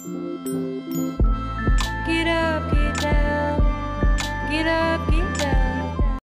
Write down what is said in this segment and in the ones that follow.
Get up, get down. Get up, get down.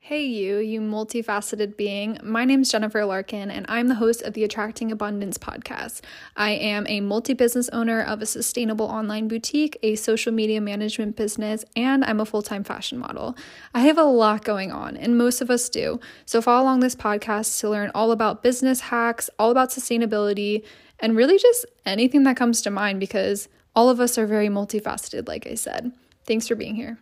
Hey, you, you multifaceted being. My name is Jennifer Larkin, and I'm the host of the Attracting Abundance podcast. I am a multi business owner of a sustainable online boutique, a social media management business, and I'm a full time fashion model. I have a lot going on, and most of us do. So, follow along this podcast to learn all about business hacks, all about sustainability, and really just anything that comes to mind because all of us are very multifaceted, like I said. Thanks for being here.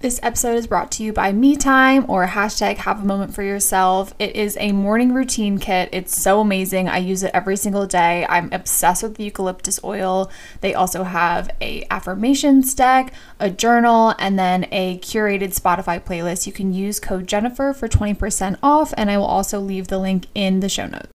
This episode is brought to you by Me Time or hashtag Have a Moment for Yourself. It is a morning routine kit. It's so amazing. I use it every single day. I'm obsessed with the eucalyptus oil. They also have a affirmations deck, a journal, and then a curated Spotify playlist. You can use code Jennifer for 20% off, and I will also leave the link in the show notes.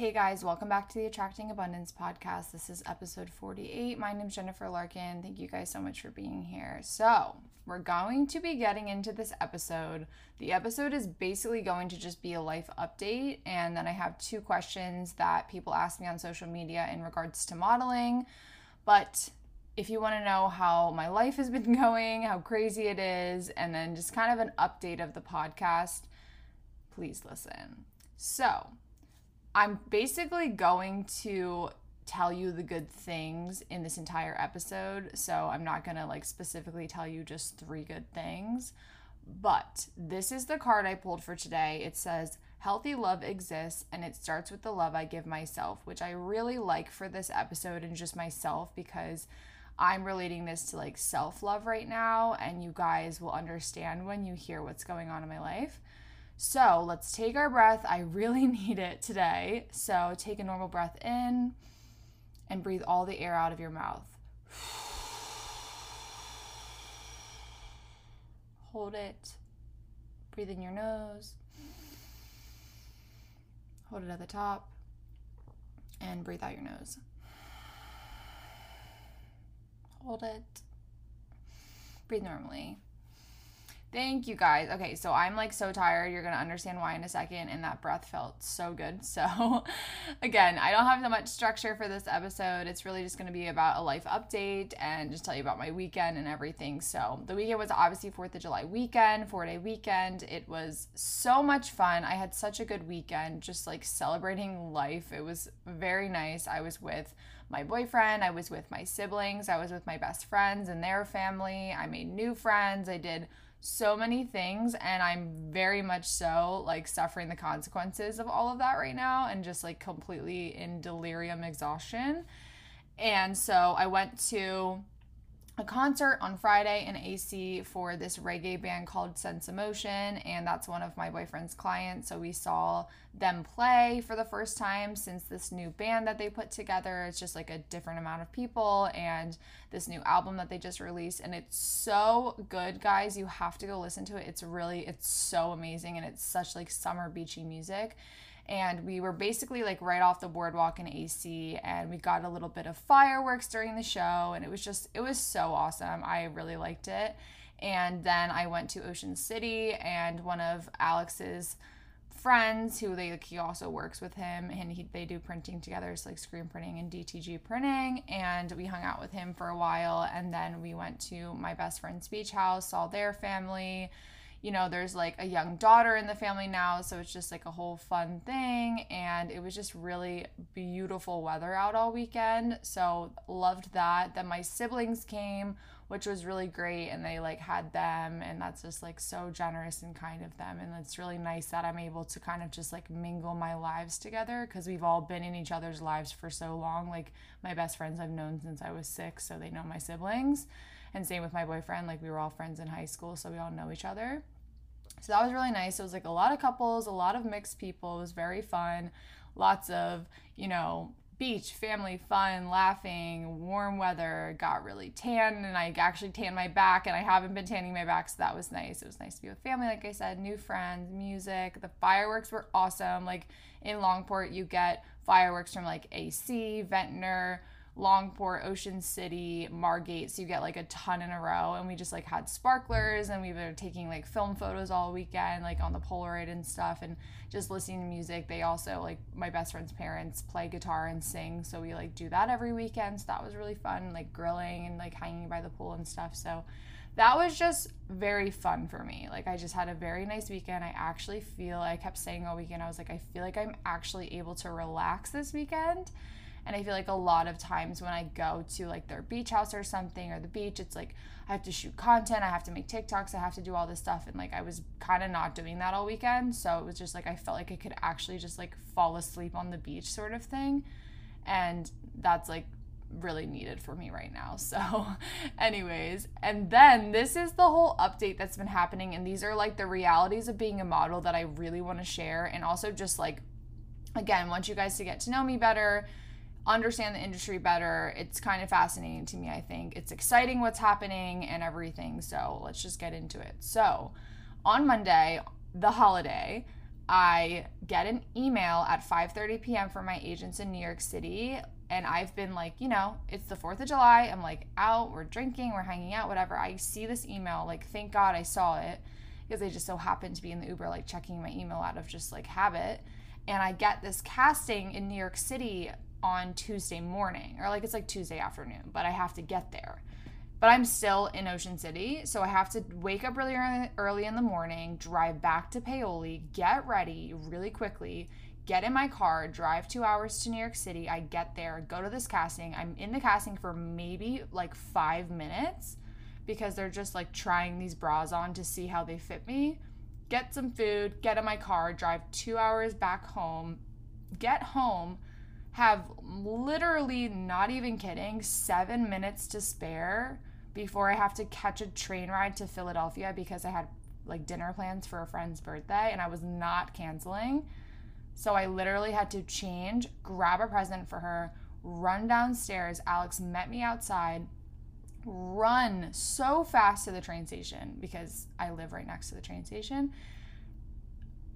Hey guys, welcome back to the Attracting Abundance podcast. This is episode 48. My name is Jennifer Larkin. Thank you guys so much for being here. So, we're going to be getting into this episode. The episode is basically going to just be a life update, and then I have two questions that people ask me on social media in regards to modeling. But if you want to know how my life has been going, how crazy it is, and then just kind of an update of the podcast, please listen. So, I'm basically going to tell you the good things in this entire episode. So I'm not going to like specifically tell you just three good things. But this is the card I pulled for today. It says, Healthy love exists and it starts with the love I give myself, which I really like for this episode and just myself because I'm relating this to like self love right now. And you guys will understand when you hear what's going on in my life. So let's take our breath. I really need it today. So take a normal breath in and breathe all the air out of your mouth. Hold it. Breathe in your nose. Hold it at the top. And breathe out your nose. Hold it. Breathe normally. Thank you guys. Okay, so I'm like so tired. You're going to understand why in a second. And that breath felt so good. So, again, I don't have that much structure for this episode. It's really just going to be about a life update and just tell you about my weekend and everything. So, the weekend was obviously 4th of July weekend, four day weekend. It was so much fun. I had such a good weekend, just like celebrating life. It was very nice. I was with my boyfriend, I was with my siblings, I was with my best friends and their family. I made new friends. I did so many things and I'm very much so like suffering the consequences of all of that right now and just like completely in delirium exhaustion. And so I went to a concert on Friday in AC for this reggae band called Sense Emotion, and that's one of my boyfriend's clients. So we saw them play for the first time since this new band that they put together. It's just like a different amount of people, and this new album that they just released, and it's so good, guys. You have to go listen to it. It's really, it's so amazing, and it's such like summer beachy music and we were basically like right off the boardwalk in AC and we got a little bit of fireworks during the show and it was just it was so awesome. I really liked it. And then I went to Ocean City and one of Alex's friends who they like, he also works with him and he, they do printing together it's like screen printing and DTG printing and we hung out with him for a while and then we went to my best friend's beach house saw their family you know, there's like a young daughter in the family now, so it's just like a whole fun thing. And it was just really beautiful weather out all weekend. So loved that. Then my siblings came, which was really great, and they like had them, and that's just like so generous and kind of them. And it's really nice that I'm able to kind of just like mingle my lives together because we've all been in each other's lives for so long. Like my best friends I've known since I was six, so they know my siblings. And same with my boyfriend, like we were all friends in high school, so we all know each other. So that was really nice. It was like a lot of couples, a lot of mixed people. It was very fun. Lots of, you know, beach, family, fun, laughing, warm weather. Got really tan and I actually tanned my back and I haven't been tanning my back, so that was nice. It was nice to be with family, like I said, new friends, music. The fireworks were awesome. Like in Longport, you get fireworks from like AC, Ventnor, Longport, Ocean City, Margate. So you get like a ton in a row. And we just like had sparklers and we were taking like film photos all weekend, like on the Polaroid and stuff, and just listening to music. They also, like, my best friend's parents play guitar and sing. So we like do that every weekend. So that was really fun, like grilling and like hanging by the pool and stuff. So that was just very fun for me. Like I just had a very nice weekend. I actually feel I kept saying all weekend I was like I feel like I'm actually able to relax this weekend. And I feel like a lot of times when I go to like their beach house or something or the beach, it's like I have to shoot content, I have to make TikToks, I have to do all this stuff. And like I was kind of not doing that all weekend. So it was just like I felt like I could actually just like fall asleep on the beach sort of thing. And that's like really needed for me right now. So, anyways, and then this is the whole update that's been happening. And these are like the realities of being a model that I really want to share. And also, just like, again, want you guys to get to know me better, understand the industry better. It's kind of fascinating to me, I think. It's exciting what's happening and everything. So, let's just get into it. So, on Monday, the holiday, I get an email at 5:30 p.m. from my agents in New York City and I've been like, you know, it's the 4th of July. I'm like out, we're drinking, we're hanging out, whatever. I see this email, like, thank God I saw it because I just so happened to be in the Uber, like checking my email out of just like habit. And I get this casting in New York City on Tuesday morning, or like it's like Tuesday afternoon, but I have to get there. But I'm still in Ocean City, so I have to wake up really early in the morning, drive back to Paoli, get ready really quickly, get in my car, drive two hours to New York City. I get there, go to this casting. I'm in the casting for maybe like five minutes because they're just like trying these bras on to see how they fit me. Get some food, get in my car, drive two hours back home, get home, have literally, not even kidding, seven minutes to spare before I have to catch a train ride to Philadelphia because I had like dinner plans for a friend's birthday and I was not canceling. So I literally had to change, grab a present for her, run downstairs. Alex met me outside, run so fast to the train station because I live right next to the train station.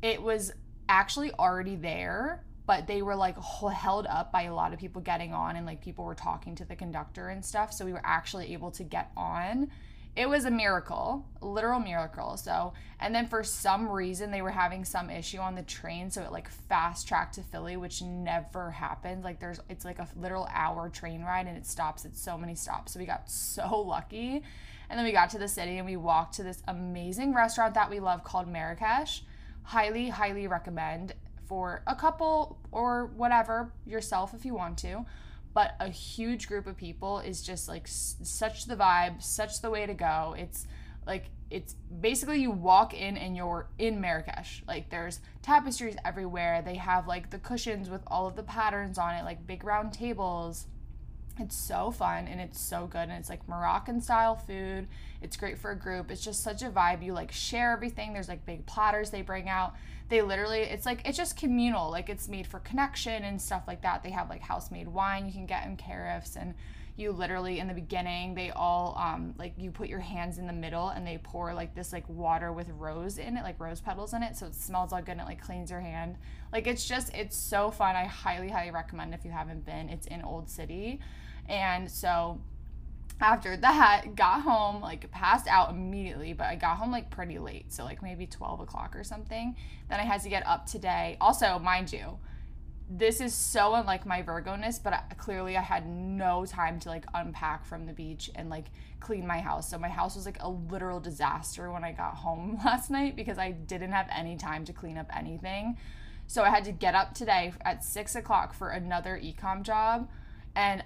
It was actually already there, but they were like held up by a lot of people getting on and like people were talking to the conductor and stuff. So we were actually able to get on it was a miracle, a literal miracle. So, and then for some reason they were having some issue on the train, so it like fast tracked to Philly, which never happens. Like there's it's like a literal hour train ride and it stops at so many stops. So we got so lucky. And then we got to the city and we walked to this amazing restaurant that we love called Marrakesh. Highly, highly recommend for a couple or whatever yourself if you want to but a huge group of people is just like s- such the vibe, such the way to go. It's like it's basically you walk in and you're in Marrakesh. Like there's tapestries everywhere. They have like the cushions with all of the patterns on it, like big round tables. It's so fun and it's so good and it's like Moroccan style food. It's great for a group. It's just such a vibe. You like share everything. There's like big platters they bring out. They literally it's like it's just communal. Like it's made for connection and stuff like that. They have like house made wine you can get in carafes and you literally in the beginning they all um like you put your hands in the middle and they pour like this like water with rose in it like rose petals in it so it smells all good and it like cleans your hand like it's just it's so fun i highly highly recommend if you haven't been it's in old city and so after that, got home, like passed out immediately, but I got home like pretty late. So, like maybe 12 o'clock or something. Then I had to get up today. Also, mind you, this is so unlike my virgoness but I, clearly I had no time to like unpack from the beach and like clean my house. So, my house was like a literal disaster when I got home last night because I didn't have any time to clean up anything. So, I had to get up today at six o'clock for another ecom job. And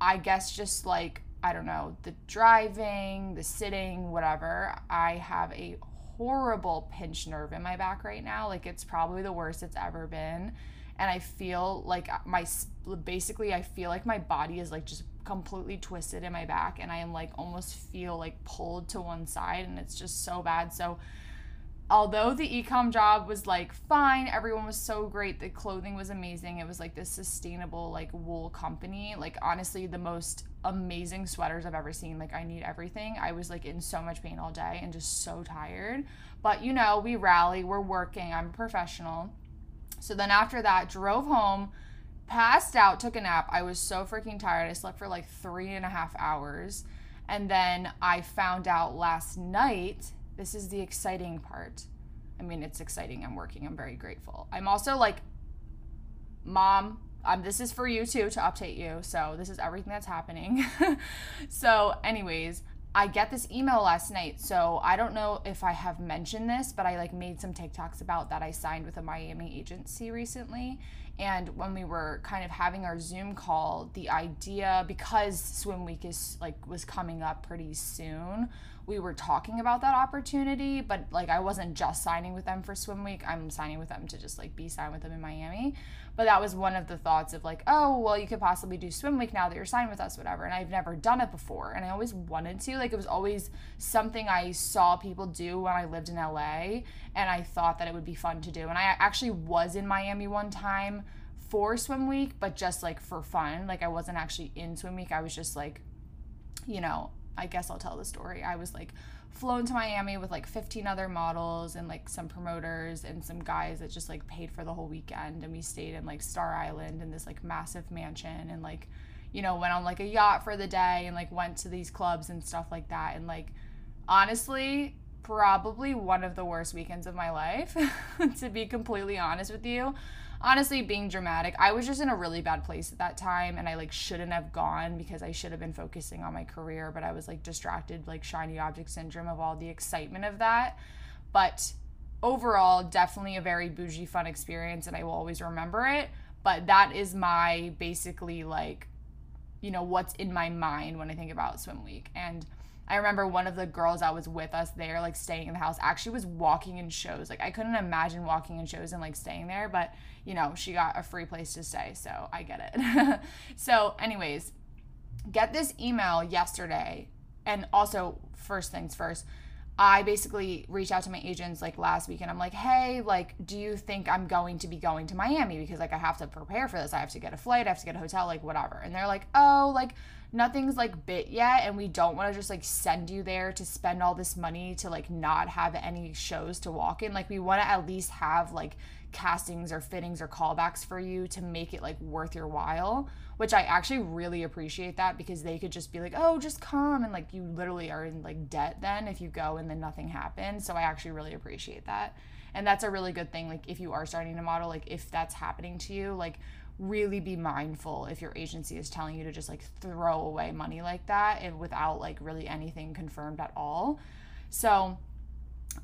I guess just like, I don't know, the driving, the sitting, whatever, I have a horrible pinched nerve in my back right now. Like it's probably the worst it's ever been. And I feel like my, basically, I feel like my body is like just completely twisted in my back. And I am like almost feel like pulled to one side. And it's just so bad. So, although the ecom job was like fine, everyone was so great, the clothing was amazing. It was like this sustainable like wool company. Like honestly, the most amazing sweaters I've ever seen. Like I need everything. I was like in so much pain all day and just so tired. But you know, we rally, we're working. I'm a professional. So then after that, drove home passed out, took a nap. I was so freaking tired. I slept for like three and a half hours. And then I found out last night. This is the exciting part. I mean, it's exciting. I'm working. I'm very grateful. I'm also like, mom, um, this is for you too to update you. So this is everything that's happening. so, anyways, I get this email last night. So I don't know if I have mentioned this, but I like made some TikToks about that I signed with a Miami agency recently. And when we were kind of having our Zoom call, the idea because Swim Week is like was coming up pretty soon, we were talking about that opportunity, but like I wasn't just signing with them for Swim Week. I'm signing with them to just like be signed with them in Miami. But that was one of the thoughts of like, oh, well, you could possibly do Swim Week now that you're signed with us, whatever. And I've never done it before. And I always wanted to. Like, it was always something I saw people do when I lived in LA. And I thought that it would be fun to do. And I actually was in Miami one time for Swim Week, but just like for fun. Like, I wasn't actually in Swim Week. I was just like, you know, I guess I'll tell the story. I was like, flown to Miami with like 15 other models and like some promoters and some guys that just like paid for the whole weekend and we stayed in like Star Island in this like massive mansion and like you know went on like a yacht for the day and like went to these clubs and stuff like that and like honestly probably one of the worst weekends of my life to be completely honest with you honestly being dramatic i was just in a really bad place at that time and i like shouldn't have gone because i should have been focusing on my career but i was like distracted like shiny object syndrome of all the excitement of that. But overall definitely a very bougie fun experience and i will always remember it. But that is my basically like you know what's in my mind when i think about swim week. And I remember one of the girls that was with us there, like staying in the house, actually was walking in shows. Like I couldn't imagine walking in shows and like staying there, but you know, she got a free place to stay, so I get it. so, anyways, get this email yesterday. And also, first things first, I basically reached out to my agents like last week and I'm like, hey, like, do you think I'm going to be going to Miami? Because like I have to prepare for this. I have to get a flight, I have to get a hotel, like whatever. And they're like, oh, like nothing's like bit yet and we don't want to just like send you there to spend all this money to like not have any shows to walk in. Like we want to at least have like castings or fittings or callbacks for you to make it like worth your while which i actually really appreciate that because they could just be like oh just come and like you literally are in like debt then if you go and then nothing happens. So i actually really appreciate that. And that's a really good thing like if you are starting to model like if that's happening to you like really be mindful if your agency is telling you to just like throw away money like that and without like really anything confirmed at all. So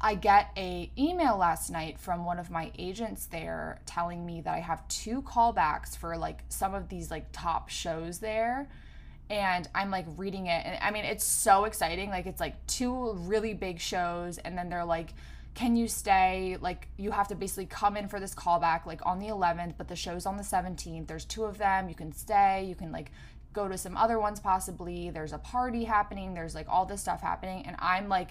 I get a email last night from one of my agents there telling me that I have two callbacks for like some of these like top shows there. And I'm like reading it. And I mean it's so exciting. Like it's like two really big shows. And then they're like can you stay? Like, you have to basically come in for this callback, like on the 11th, but the show's on the 17th. There's two of them. You can stay. You can, like, go to some other ones possibly. There's a party happening. There's, like, all this stuff happening. And I'm, like,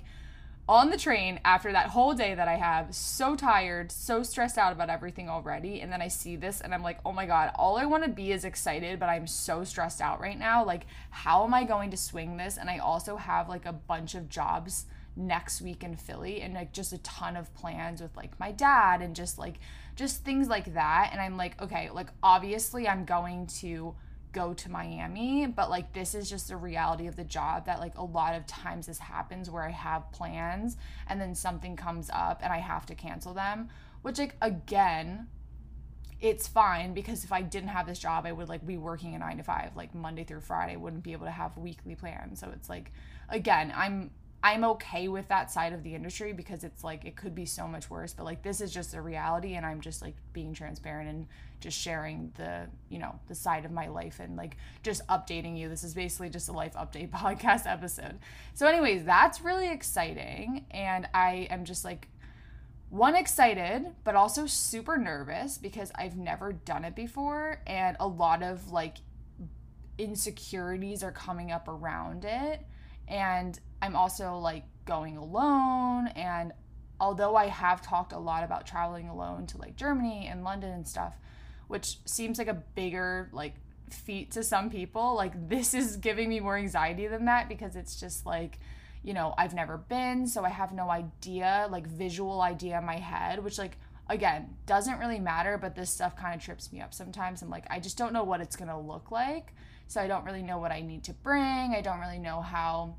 on the train after that whole day that I have, so tired, so stressed out about everything already. And then I see this and I'm like, oh my God, all I want to be is excited, but I'm so stressed out right now. Like, how am I going to swing this? And I also have like a bunch of jobs next week in Philly and like just a ton of plans with like my dad and just like just things like that. And I'm like okay like obviously I'm going to go to Miami but like this is just a reality of the job that like a lot of times this happens where I have plans and then something comes up and I have to cancel them which like again it's fine because if I didn't have this job I would like be working a 9 to 5 like Monday through Friday wouldn't be able to have weekly plans. So it's like again I'm I'm okay with that side of the industry because it's like it could be so much worse, but like this is just a reality and I'm just like being transparent and just sharing the, you know, the side of my life and like just updating you. This is basically just a life update podcast episode. So anyways, that's really exciting and I am just like one excited but also super nervous because I've never done it before and a lot of like insecurities are coming up around it and I'm also like going alone. And although I have talked a lot about traveling alone to like Germany and London and stuff, which seems like a bigger like feat to some people, like this is giving me more anxiety than that because it's just like, you know, I've never been, so I have no idea, like visual idea in my head, which like again, doesn't really matter, but this stuff kind of trips me up sometimes. I'm like, I just don't know what it's going to look like. So I don't really know what I need to bring. I don't really know how,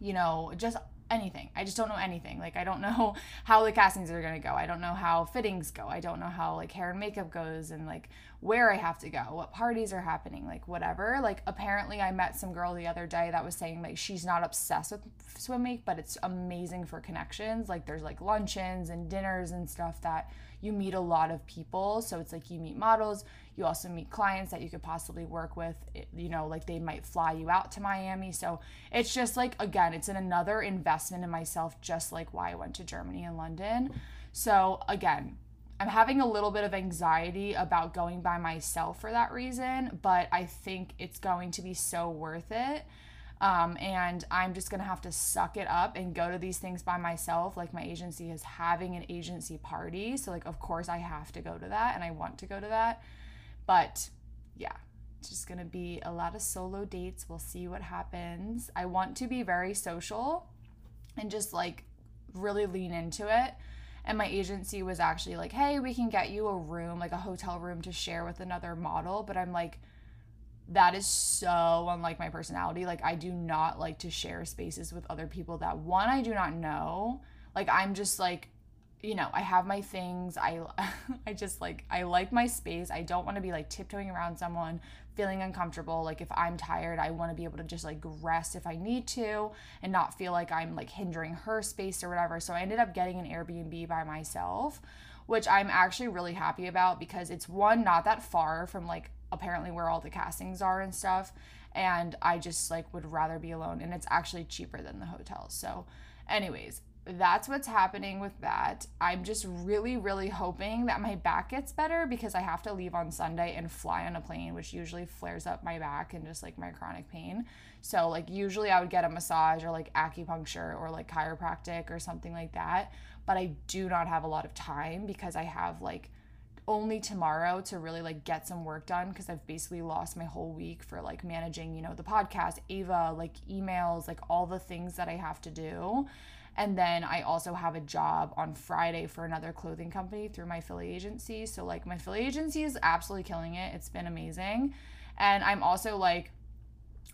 you know, just anything. I just don't know anything. Like I don't know how the castings are going to go. I don't know how fittings go. I don't know how like hair and makeup goes and like where I have to go, what parties are happening, like whatever. Like apparently I met some girl the other day that was saying like she's not obsessed with swim week, but it's amazing for connections. Like there's like luncheons and dinners and stuff that you meet a lot of people. So it's like you meet models, you also meet clients that you could possibly work with. You know, like they might fly you out to Miami. So it's just like, again, it's an another investment in myself, just like why I went to Germany and London. So again, I'm having a little bit of anxiety about going by myself for that reason, but I think it's going to be so worth it um, and I'm just gonna have to suck it up and go to these things by myself. Like my agency is having an agency party. So, like, of course, I have to go to that and I want to go to that. But yeah, it's just gonna be a lot of solo dates. We'll see what happens. I want to be very social and just like really lean into it. And my agency was actually like, hey, we can get you a room, like a hotel room to share with another model. But I'm like, that is so unlike my personality. Like, I do not like to share spaces with other people that one, I do not know. Like, I'm just like, you know, I have my things. I, I just like, I like my space. I don't want to be like tiptoeing around someone, feeling uncomfortable. Like, if I'm tired, I want to be able to just like rest if I need to and not feel like I'm like hindering her space or whatever. So I ended up getting an Airbnb by myself, which I'm actually really happy about because it's one, not that far from like apparently where all the castings are and stuff and I just like would rather be alone and it's actually cheaper than the hotels. So anyways, that's what's happening with that. I'm just really really hoping that my back gets better because I have to leave on Sunday and fly on a plane which usually flares up my back and just like my chronic pain. So like usually I would get a massage or like acupuncture or like chiropractic or something like that, but I do not have a lot of time because I have like only tomorrow to really like get some work done because I've basically lost my whole week for like managing, you know, the podcast, Ava, like emails, like all the things that I have to do. And then I also have a job on Friday for another clothing company through my Philly agency. So like my Philly agency is absolutely killing it. It's been amazing. And I'm also like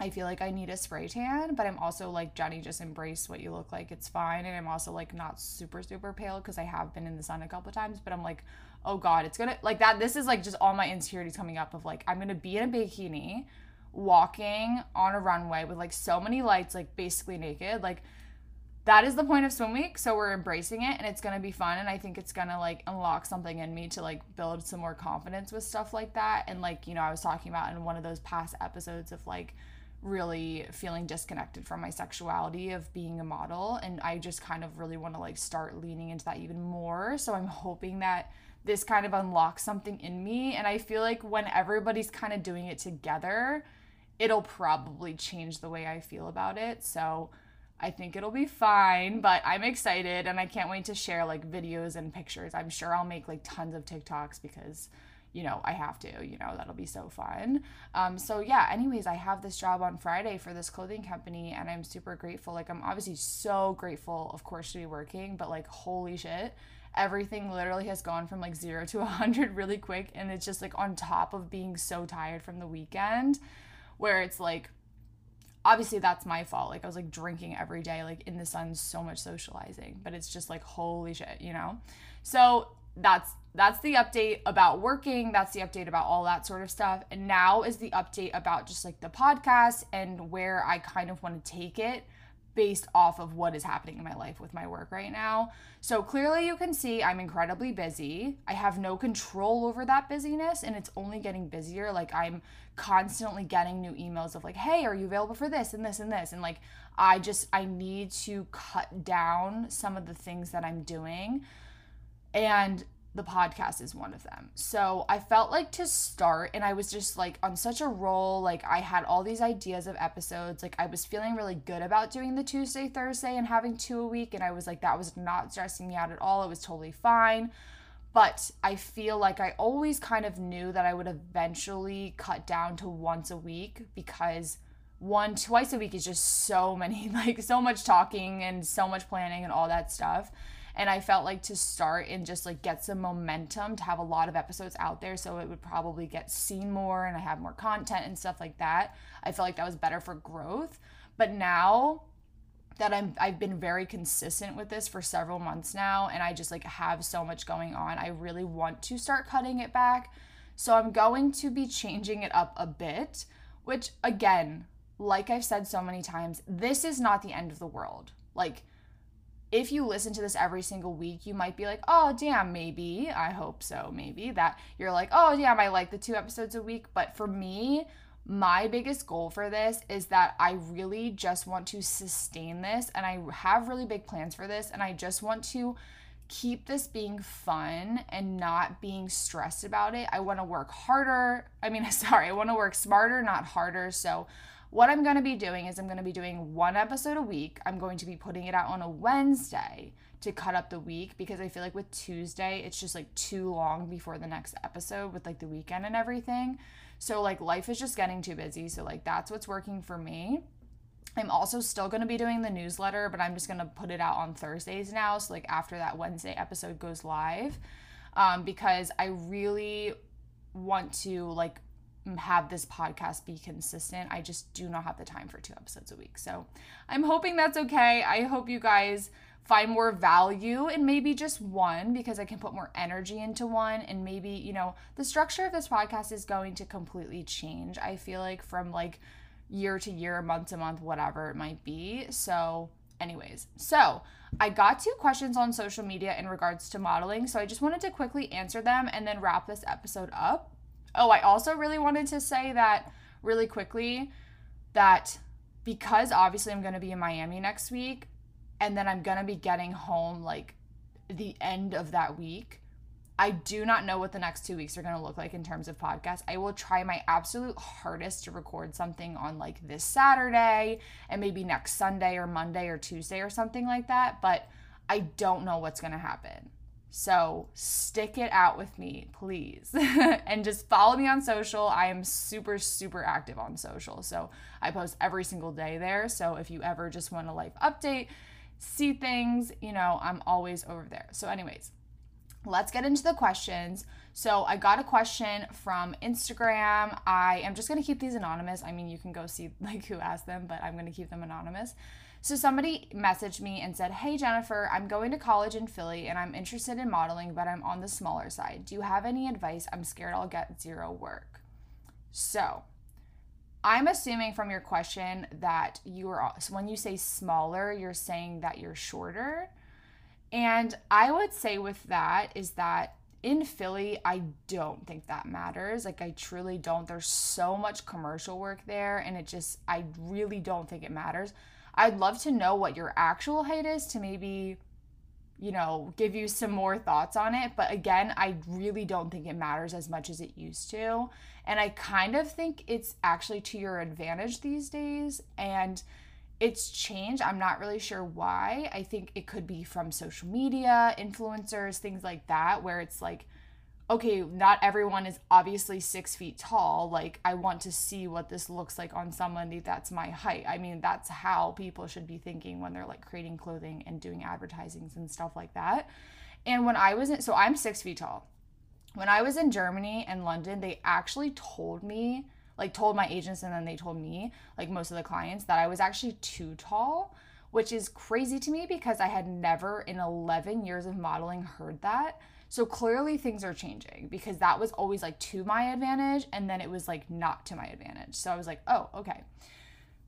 I feel like I need a spray tan, but I'm also like, Jenny, just embrace what you look like. It's fine. And I'm also like not super, super pale because I have been in the sun a couple times, but I'm like, oh God, it's gonna like that. This is like just all my insecurities coming up of like, I'm gonna be in a bikini walking on a runway with like so many lights, like basically naked. Like, that is the point of swim week so we're embracing it and it's going to be fun and i think it's going to like unlock something in me to like build some more confidence with stuff like that and like you know i was talking about in one of those past episodes of like really feeling disconnected from my sexuality of being a model and I just kind of really want to like start leaning into that even more. So I'm hoping that this kind of unlocks something in me and I feel like when everybody's kind of doing it together, it'll probably change the way I feel about it. So I think it'll be fine, but I'm excited and I can't wait to share like videos and pictures. I'm sure I'll make like tons of TikToks because you know, I have to, you know, that'll be so fun. Um, so yeah, anyways, I have this job on Friday for this clothing company and I'm super grateful. Like, I'm obviously so grateful, of course, to be working, but like, holy shit, everything literally has gone from like zero to a 100 really quick. And it's just like on top of being so tired from the weekend, where it's like, obviously that's my fault. Like, I was like drinking every day, like in the sun, so much socializing, but it's just like, holy shit, you know? So that's that's the update about working that's the update about all that sort of stuff and now is the update about just like the podcast and where i kind of want to take it based off of what is happening in my life with my work right now. So clearly you can see i'm incredibly busy. I have no control over that busyness and it's only getting busier. Like i'm constantly getting new emails of like hey are you available for this and this and this? And like i just i need to cut down some of the things that i'm doing. And the podcast is one of them. So I felt like to start, and I was just like on such a roll. Like I had all these ideas of episodes. Like I was feeling really good about doing the Tuesday, Thursday, and having two a week. And I was like, that was not stressing me out at all. It was totally fine. But I feel like I always kind of knew that I would eventually cut down to once a week because one, twice a week is just so many, like so much talking and so much planning and all that stuff And I felt like to start and just like get some momentum to have a lot of episodes out there so it would probably get seen more and I have more content and stuff like that. I felt like that was better for growth. But now that I'm I've been very consistent with this for several months now and I just like have so much going on. I really want to start cutting it back. So I'm going to be changing it up a bit, which again, like I've said so many times, this is not the end of the world. Like if you listen to this every single week, you might be like, oh, damn, maybe. I hope so, maybe. That you're like, oh, damn, I like the two episodes a week. But for me, my biggest goal for this is that I really just want to sustain this and I have really big plans for this and I just want to keep this being fun and not being stressed about it. I want to work harder. I mean, sorry, I want to work smarter, not harder. So what I'm going to be doing is I'm going to be doing one episode a week. I'm going to be putting it out on a Wednesday to cut up the week because I feel like with Tuesday, it's just like too long before the next episode with like the weekend and everything. So, like, life is just getting too busy. So, like, that's what's working for me. I'm also still going to be doing the newsletter, but I'm just going to put it out on Thursdays now. So, like, after that Wednesday episode goes live, um, because I really want to, like, have this podcast be consistent. I just do not have the time for two episodes a week. So I'm hoping that's okay. I hope you guys find more value in maybe just one because I can put more energy into one. And maybe, you know, the structure of this podcast is going to completely change. I feel like from like year to year, month to month, whatever it might be. So, anyways, so I got two questions on social media in regards to modeling. So I just wanted to quickly answer them and then wrap this episode up. Oh, I also really wanted to say that really quickly that because obviously I'm going to be in Miami next week and then I'm going to be getting home like the end of that week. I do not know what the next two weeks are going to look like in terms of podcasts. I will try my absolute hardest to record something on like this Saturday and maybe next Sunday or Monday or Tuesday or something like that, but I don't know what's going to happen. So stick it out with me, please. and just follow me on social. I am super, super active on social. So I post every single day there. So if you ever just want a life update, see things, you know, I'm always over there. So, anyways, let's get into the questions. So, I got a question from Instagram. I am just going to keep these anonymous. I mean, you can go see like who asked them, but I'm going to keep them anonymous. So somebody messaged me and said, Hey Jennifer, I'm going to college in Philly and I'm interested in modeling, but I'm on the smaller side. Do you have any advice? I'm scared I'll get zero work. So I'm assuming from your question that you are, so when you say smaller, you're saying that you're shorter. And I would say with that is that in Philly, I don't think that matters. Like, I truly don't. There's so much commercial work there, and it just, I really don't think it matters. I'd love to know what your actual height is to maybe, you know, give you some more thoughts on it. But again, I really don't think it matters as much as it used to. And I kind of think it's actually to your advantage these days. And it's changed. I'm not really sure why. I think it could be from social media, influencers, things like that, where it's like, okay, not everyone is obviously six feet tall. Like, I want to see what this looks like on somebody that's my height. I mean, that's how people should be thinking when they're like creating clothing and doing advertisings and stuff like that. And when I was in, so I'm six feet tall. When I was in Germany and London, they actually told me, like, told my agents and then they told me, like, most of the clients, that I was actually too tall, which is crazy to me because I had never in 11 years of modeling heard that. So clearly things are changing because that was always like to my advantage and then it was like not to my advantage. So I was like, "Oh, okay."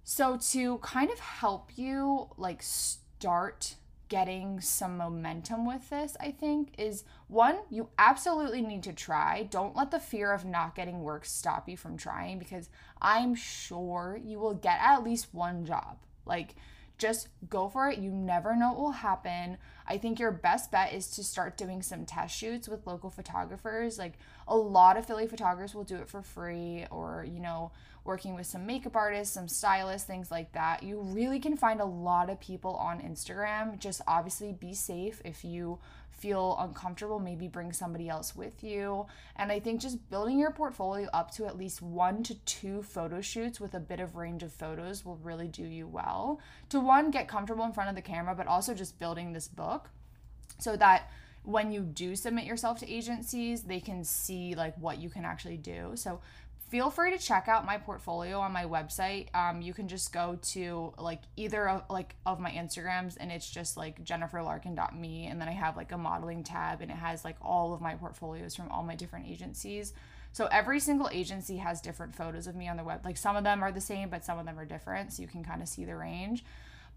So to kind of help you like start getting some momentum with this, I think, is one, you absolutely need to try. Don't let the fear of not getting work stop you from trying because I'm sure you will get at least one job. Like, just go for it. You never know what will happen. I think your best bet is to start doing some test shoots with local photographers. Like a lot of Philly photographers will do it for free or, you know, working with some makeup artists, some stylists, things like that. You really can find a lot of people on Instagram. Just obviously be safe if you feel uncomfortable, maybe bring somebody else with you. And I think just building your portfolio up to at least one to two photo shoots with a bit of range of photos will really do you well. To one, get comfortable in front of the camera, but also just building this book. so that when you do submit yourself to agencies, they can see like what you can actually do. So feel free to check out my portfolio on my website. Um, you can just go to like either of like of my Instagrams and it's just like jenniferlarkin.me and then I have like a modeling tab and it has like all of my portfolios from all my different agencies. So every single agency has different photos of me on the web. Like some of them are the same, but some of them are different. So you can kind of see the range.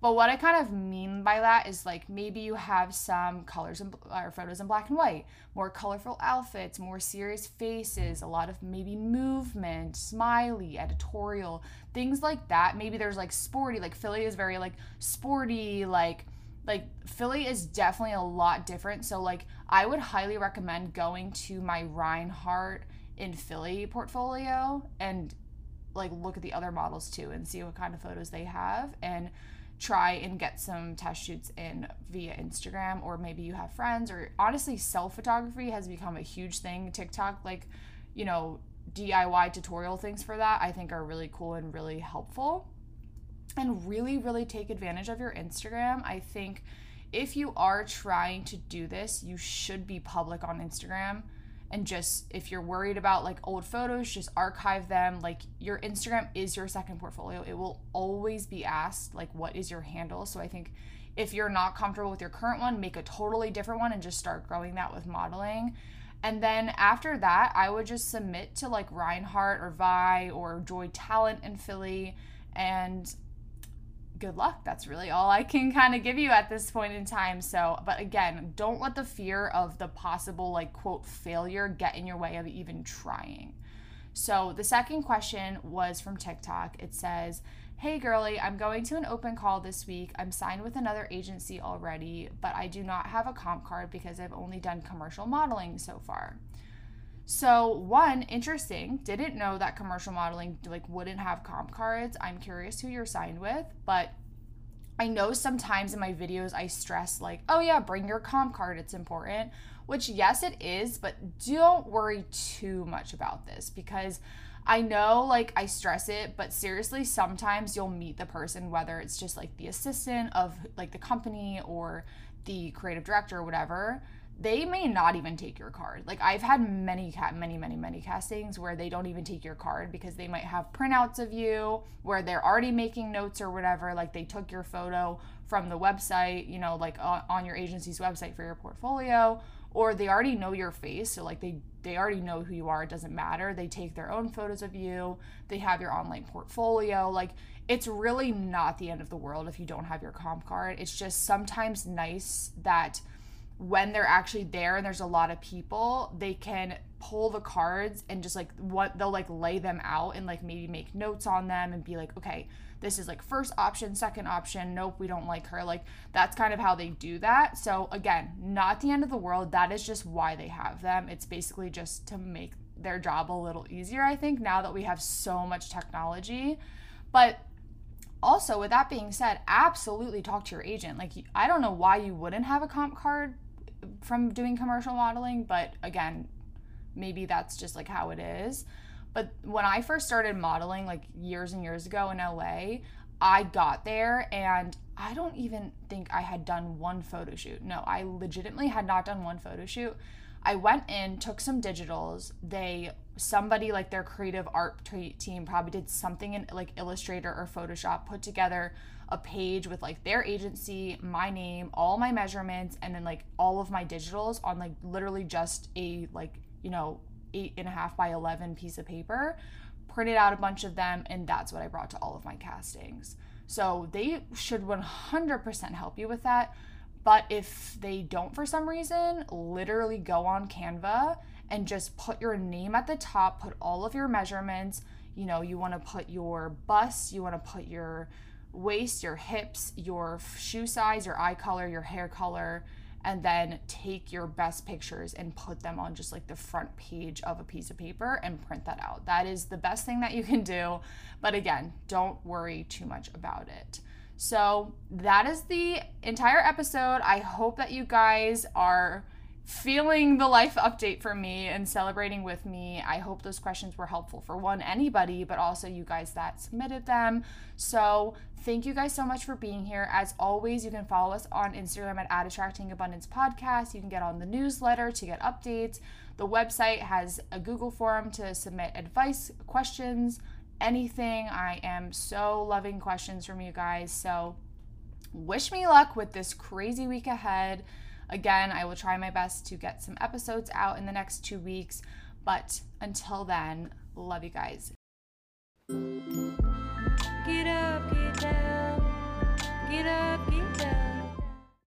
But what I kind of mean by that is like maybe you have some colors and or photos in black and white, more colorful outfits, more serious faces, a lot of maybe movement, smiley, editorial, things like that. Maybe there's like sporty, like Philly is very like sporty, like like Philly is definitely a lot different. So like I would highly recommend going to my Reinhard in Philly portfolio and like look at the other models too and see what kind of photos they have and try and get some test shoots in via Instagram or maybe you have friends or honestly self photography has become a huge thing. TikTok like you know DIY tutorial things for that I think are really cool and really helpful. And really really take advantage of your Instagram. I think if you are trying to do this you should be public on Instagram and just if you're worried about like old photos just archive them. Like your instagram is your second portfolio. It will always be asked like what is your handle? So i think if you're not comfortable with your current one make a totally different one and just start growing that with modeling. And then after that i would just submit to like reinhard or vi or joy talent in philly. And good luck. That's really all I can kind of give you at this point in time. So, but again, don't let the fear of the possible, like, quote, failure get in your way of even trying. So, the second question was from TikTok. It says, Hey girly, I'm going to an open call this week. I'm signed with another agency already, but I do not have a comp card because I've only done commercial modeling so far. So one, interesting. Didn't know that commercial modeling like wouldn't have comp cards. I'm curious who you're signed with, but I know sometimes in my videos I stress like, oh yeah, bring your comp card, it's important. Which yes it is, but don't worry too much about this because I know like I stress it, but seriously, sometimes you'll meet the person, whether it's just like the assistant of like the company or the creative director or whatever they may not even take your card. Like I've had many many many many castings where they don't even take your card because they might have printouts of you where they're already making notes or whatever like they took your photo from the website, you know, like uh, on your agency's website for your portfolio or they already know your face so like they they already know who you are it doesn't matter they take their own photos of you they have your online portfolio like it's really not the end of the world if you don't have your comp card it's just sometimes nice that when they're actually there and there's a lot of people, they can pull the cards and just like what they'll like lay them out and like maybe make notes on them and be like, okay, this is like first option, second option. Nope, we don't like her. Like that's kind of how they do that. So again, not the end of the world. That is just why they have them. It's basically just to make their job a little easier, I think, now that we have so much technology. But also, with that being said, absolutely talk to your agent. Like, I don't know why you wouldn't have a comp card from doing commercial modeling, but again, maybe that's just like how it is. But when I first started modeling like years and years ago in LA, I got there and I don't even think I had done one photo shoot. No, I legitimately had not done one photo shoot. I went in, took some digitals. They somebody like their creative art team probably did something in like Illustrator or Photoshop, put together a page with like their agency, my name, all my measurements, and then like all of my digitals on like literally just a like, you know, eight and a half by 11 piece of paper, printed out a bunch of them, and that's what I brought to all of my castings. So they should 100% help you with that. But if they don't for some reason, literally go on Canva and just put your name at the top, put all of your measurements. You know, you want to put your bust, you want to put your waist, your hips, your shoe size, your eye color, your hair color, and then take your best pictures and put them on just like the front page of a piece of paper and print that out. That is the best thing that you can do. But again, don't worry too much about it. So, that is the entire episode. I hope that you guys are feeling the life update from me and celebrating with me. I hope those questions were helpful for one, anybody, but also you guys that submitted them. So, thank you guys so much for being here. As always, you can follow us on Instagram at, at Attracting Abundance Podcast. You can get on the newsletter to get updates. The website has a Google form to submit advice, questions, anything. I am so loving questions from you guys. So, wish me luck with this crazy week ahead. Again, I will try my best to get some episodes out in the next two weeks. But until then, love you guys. Get up, get down. Get up, get down.